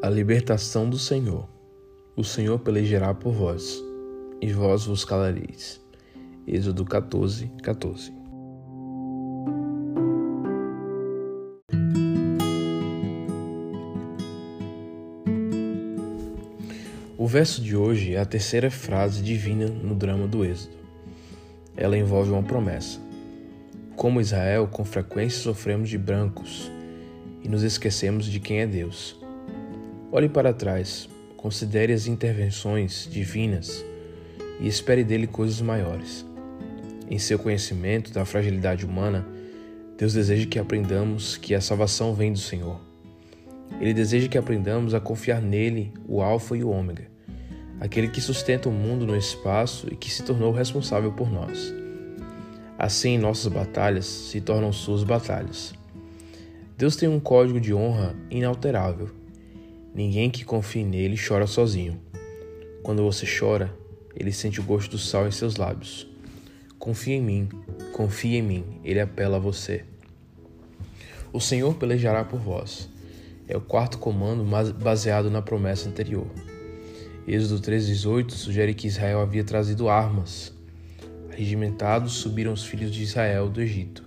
A libertação do Senhor. O Senhor pelejará por vós, e vós vos calareis. Êxodo 14, 14. O verso de hoje é a terceira frase divina no drama do Êxodo. Ela envolve uma promessa. Como Israel, com frequência sofremos de brancos e nos esquecemos de quem é Deus. Olhe para trás, considere as intervenções divinas e espere dele coisas maiores. Em seu conhecimento da fragilidade humana, Deus deseja que aprendamos que a salvação vem do Senhor. Ele deseja que aprendamos a confiar nele, o Alfa e o Ômega, aquele que sustenta o mundo no espaço e que se tornou responsável por nós. Assim, nossas batalhas se tornam suas batalhas. Deus tem um código de honra inalterável. Ninguém que confie nele chora sozinho. Quando você chora, ele sente o gosto do sal em seus lábios. Confie em mim, confie em mim, ele apela a você. O Senhor pelejará por vós. É o quarto comando baseado na promessa anterior. Êxodo 3,18 sugere que Israel havia trazido armas. Regimentados subiram os filhos de Israel do Egito.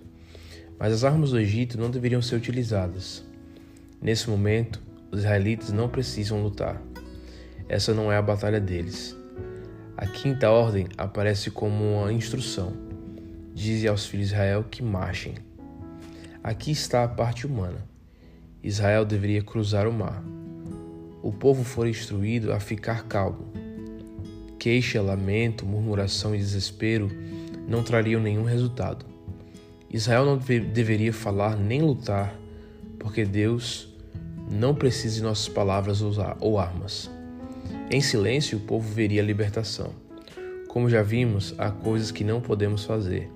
Mas as armas do Egito não deveriam ser utilizadas. Nesse momento, os israelitas não precisam lutar. Essa não é a batalha deles. A quinta ordem aparece como uma instrução. Dize aos filhos de Israel que marchem. Aqui está a parte humana. Israel deveria cruzar o mar. O povo foi instruído a ficar calmo. Queixa, lamento, murmuração e desespero não trariam nenhum resultado. Israel não deveria falar nem lutar, porque Deus não precisa de nossas palavras ou armas. Em silêncio, o povo veria a libertação. Como já vimos, há coisas que não podemos fazer,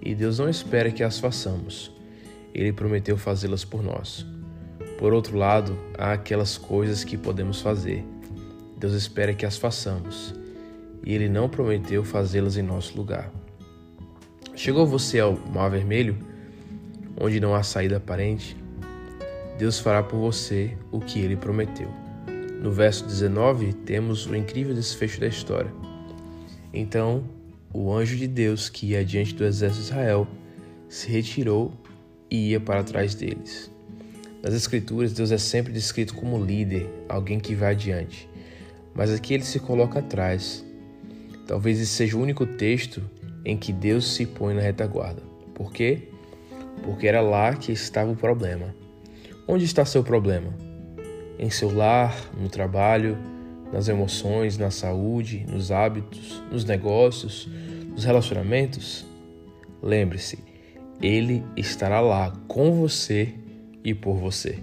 e Deus não espera que as façamos. Ele prometeu fazê-las por nós. Por outro lado, há aquelas coisas que podemos fazer. Deus espera que as façamos, e Ele não prometeu fazê-las em nosso lugar. Chegou você ao Mar Vermelho, onde não há saída aparente? Deus fará por você o que ele prometeu. No verso 19, temos o incrível desfecho da história. Então, o anjo de Deus que ia diante do exército de Israel se retirou e ia para trás deles. Nas Escrituras, Deus é sempre descrito como líder, alguém que vai adiante. Mas aqui ele se coloca atrás. Talvez esse seja o único texto em que Deus se põe na retaguarda. Por quê? Porque era lá que estava o problema. Onde está seu problema? Em seu lar, no trabalho, nas emoções, na saúde, nos hábitos, nos negócios, nos relacionamentos? Lembre-se, Ele estará lá com você e por você.